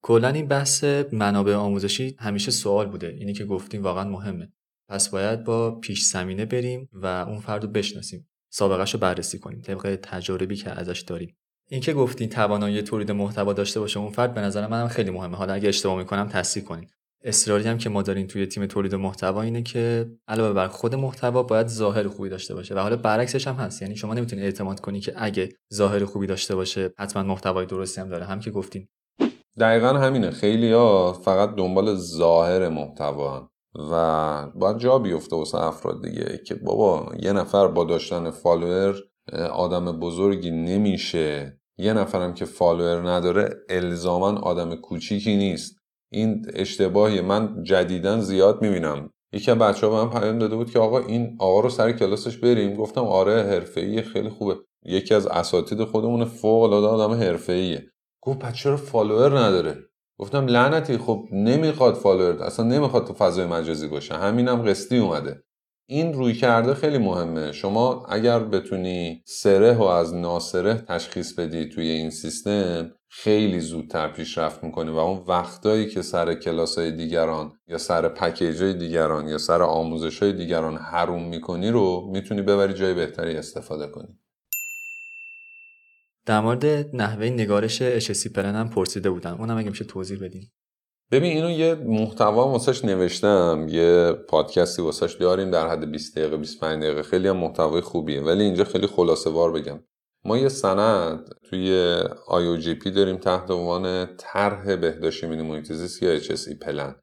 کلا این بحث منابع آموزشی همیشه سوال بوده. اینی که گفتیم واقعا مهمه. پس باید با پیش زمینه بریم و اون فرد رو بشناسیم. سابقهش رو بررسی کنیم. طبق تجاربی که ازش داریم. اینکه گفتین توانایی تولید محتوا داشته باشه اون فرد به نظر منم خیلی مهمه. حالا اگه اشتباه می‌کنم تصحیح کنیم اصراری هم که ما داریم توی تیم تولید محتوا اینه که علاوه بر خود محتوا باید ظاهر خوبی داشته باشه و حالا برعکسش هم هست. یعنی شما نمی‌تونید اعتماد کنی که اگه ظاهر خوبی داشته باشه حتما محتوای درستی هم داره. هم که گفتین دقیقا همینه. خیلی ها فقط دنبال ظاهر محتوا و باید جا بیفته واسه افراد دیگه که بابا یه نفر با داشتن follower آدم بزرگی نمیشه. یه نفرم که follower نداره الزاما آدم کوچیکی نیست. این اشتباهی من جدیدا زیاد می‌بینم. یکی از بچه ها به من پیام داده بود که آقا این آقا رو سر کلاسش بریم. گفتم آره حرفه‌ای خیلی خوبه. یکی از اساتید خودمون فوق العاده آدم حرفه‌ایه. گفت پس چرا follower نداره؟ گفتم لعنتی خب نمی‌خواد follower اصلا نمی‌خواد تو فضای مجازی باشه. همینم قسطی اومده. این رویکرده خیلی مهمه. شما اگر بتونی سره و از ناسره تشخیص بدی توی این سیستم خیلی زودتر پیشرفت می‌کنی و اون وقتایی که سر کلاس های دیگران یا سر package های دیگران یا سر آموزش های دیگران حروم می‌کنی رو می‌تونی ببری جای بهتری استفاده کنی. در مورد نحوه نگارش HSE plan هم پرسیده بودم. اونم اگه میشه توضیح بدین. ببین اینو یه محتوا واسش نوشتم. یه پادکستی واسش داریم در حد 20 دقیقه 25 دقیقه. خیلی هم محتوای خوبیه. ولی اینجا خیلی خلاصه وار بگم. ما یه سند توی IOGP داریم تحت عنوان طرح بهداشت ایمنی محیط زیست یا HSE plan.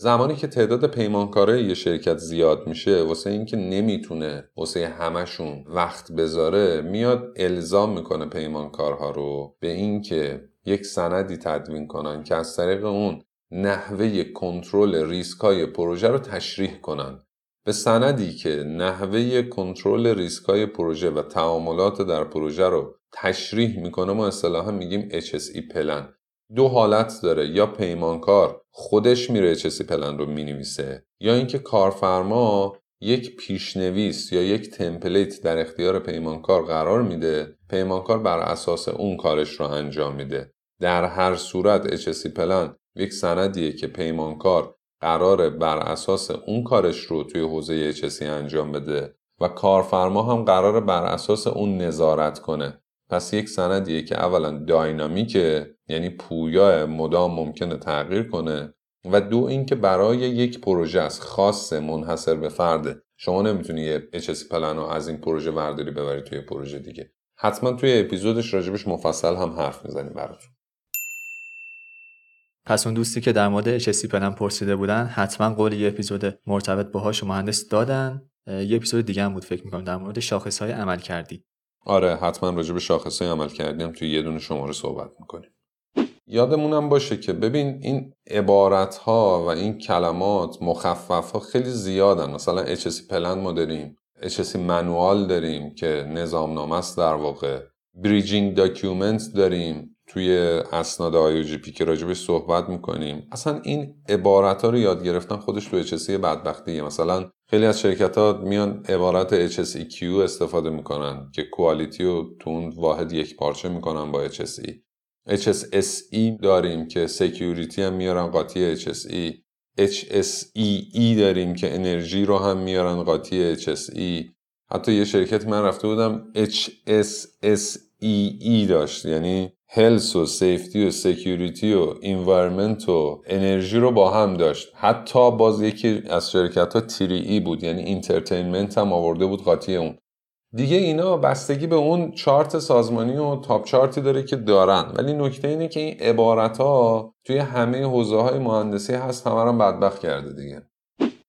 زمانی که تعداد پیمانکارای یه شرکت زیاد میشه واسه اینکه نمی‌تونه واسه همشون وقت بذاره میاد الزام می‌کنه پیمانکارها رو به اینکه یک سندی تدوین کنن که از طریق اون نحوه کنترل ریسک های پروژه رو تشریح کنن. به سندی که نحوه کنترل ریسک های پروژه و تعاملات در پروژه رو تشریح می‌کنه ما اصطلاحا میگیم HSE پلن دو حالت داره یا پیمانکار خودش میره HSE پلن رو می‌نویسه یا اینکه کارفرما یک پیشنویس یا یک تمپلیت در اختیار پیمانکار قرار میده پیمانکار بر اساس اون کارش رو انجام میده. در هر صورت HSE پلن یک سندیه که پیمانکار قراره بر اساس اون کارش رو توی حوزه HSE انجام بده و کارفرما هم قراره بر اساس اون نظارت کنه. پس یک سندیه که اولا داینامیکه یعنی پویا مدام ممکنه تغییر کنه و دو اینکه برای یک پروژه است خاص منحصر به فرده شما نمی‌تونی یه HSE پلن رو از این پروژه ورداری ببری توی پروژه دیگه. حتما توی اپیزودش راجبش مفصل هم حرف می‌زنیم براتون. پس اون دوستی که در مورد HSC پلن پرسیده بودن حتما قول یه اپیزود مرتبط باهاش مهندس دادن. یه اپیزود دیگه هم بود فکر می‌کنم در مورد شاخص های عمل کردی آره حتما راجع به شاخص های عمل کردی هم توی یه دونه شماره صحبت می‌کنیم. یادمونم باشه که ببین این عبارت ها و این کلمات مخفف ها خیلی زیادن. مثلا HSC پلن ما داریم HSE manual داریم که نظامنامه است در واقع. bridging document داریم توی اسناد IOGP که راجبش صحبت می‌کنیم. اصلا این عبارت ها رو یاد گرفتن خودش تو HSE بدبختیه مثلا خیلی از شرکت ها میان عبارت HSEQ استفاده می‌کنن که quality رو تو واحد یک پارچه می‌کنن با HSE HSSE داریم که security هم میارن قاطی HSE HSEE داریم که انرژی رو هم میارن قاطی HSE حتی یه شرکت من رفته بودم HSSEE داشت یعنی health و safety و security و environment و انرژی رو با هم داشت. حتی باز یکی از شرکت ها three E بود یعنی entertainment هم آورده بود قاطی اون. دیگه اینا بستگی به اون چارت سازمانی و top chart ی داره که دارن. ولی نکته اینه که این عبارت ها توی همه حوزه های مهندسی هست همه رو بدبخت کرده دیگه.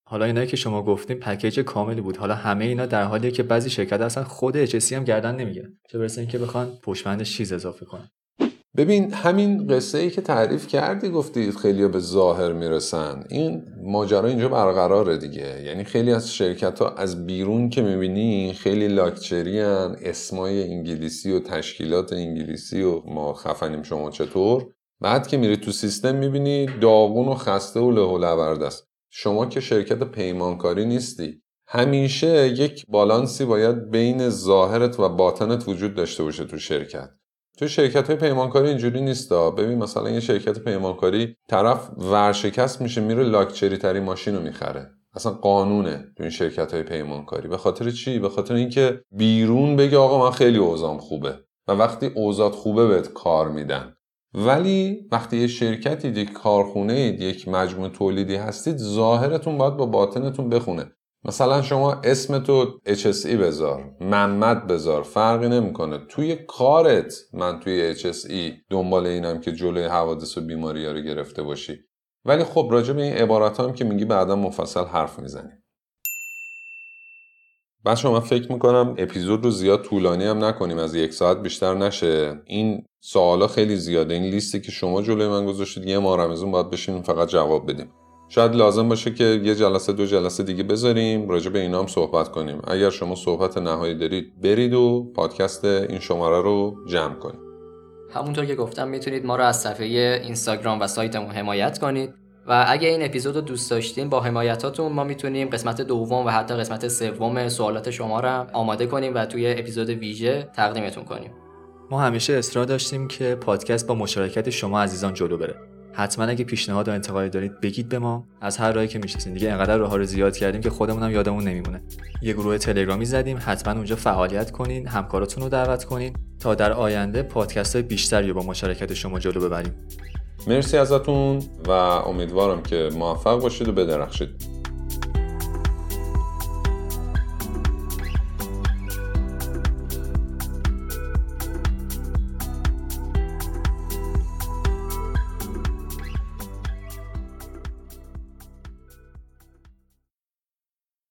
حالا اینایی که شما گفتیم پکیج کاملی بود. حالا همه اینا در حالیه که بعضی شرکت اصلا خود HSC هم گردن نمی‌گیرن. چه برسه اینکه بخوان پشمندش چیز اضافه کنن. ببین همین قصه ای که تعریف کردی گفتی خیلی به ظاهر می‌رسن. این ماجرا اینجا برقراره دیگه. یعنی خیلی از شرکت ها از بیرون که می‌بینی خیلی لاکچری هن. اسمای انگلیسی و تشکیلات انگلیسی و ما خفنیم شما چطور؟ بعد که میری تو سیستم می‌بینی داغون و خسته و له و است. شما که شرکت پیمانکاری نیستی. همیشه یک بالانسی باید بین ظاهرت و باطنت وجود داشته باشه تو شرکت. تو شرکت های پیمانکاری اینجوری نیستا. ببین مثلا یه شرکت پیمانکاری طرف ورشکست میشه میره لاکچری تری ماشین رو می‌خره. اصلا قانونه تو این شرکت های پیمانکاری. به خاطر چی؟ به خاطر اینکه بیرون بگه آقا من خیلی اوزام خوبه. و وقتی اوزاد خوبه بهت کار میدن. ولی وقتی یه شرکتی یک کارخونه یک مجموعه تولیدی هستید ظاهرتون باید با باطنتون بخونه. مثلا شما اسم تو HSE بذار. محمد بذار. فرقی نمی‌کنه. توی کارت من توی HSE دنبال اینم که جلوی حوادث و بیماری ها رو گرفته باشی. ولی خب راجع به این عبارت هم که میگی بعدا مفصل حرف می‌زنیم. بچه من فکر می‌کنم اپیزود رو زیاد طولانی هم نکنیم. از یک ساعت بیشتر نشه. این سوالا خیلی زیاده. این لیستی که شما جلوی من گذاشتید یه ما رمزون باید بشینیم فقط جواب بدیم. شاید لازم باشه که یه جلسه دو جلسه دیگه بذاریم راجع به اینا هم صحبت کنیم. اگر شما صحبت نهایی دارید برید و پادکست این شماره رو جمع کنید. همونطور که گفتم می‌تونید ما رو از صفحه اینستاگرام و سایتمون حمایت کنید و اگه این اپیزود رو دوست داشتین با حمایتاتون ما می‌تونیم قسمت دوم و حتی قسمت سوم سوالات شما رو آماده کنیم و توی اپیزود ویژه تقدیمتون کنیم. ما همیشه اصرار داشتیم که پادکست با مشارکت شما عزیزان جلو بره. حتما اگه پیشنهاد و انتقادی دارید بگید به ما. از هر راهی که می‌شناسید دیگه انقدر راه رو زیاد کردیم که خودمون هم یادمون نمیمونه. یه گروه تلگرامی زدیم. حتما اونجا فعالیت کنین همکاراتون رو دعوت کنین تا در آینده پادکست بیشتری با مشارکت شما جلو ببریم. مرسی ازتون و امیدوارم که موفق باشید و بدرخشید.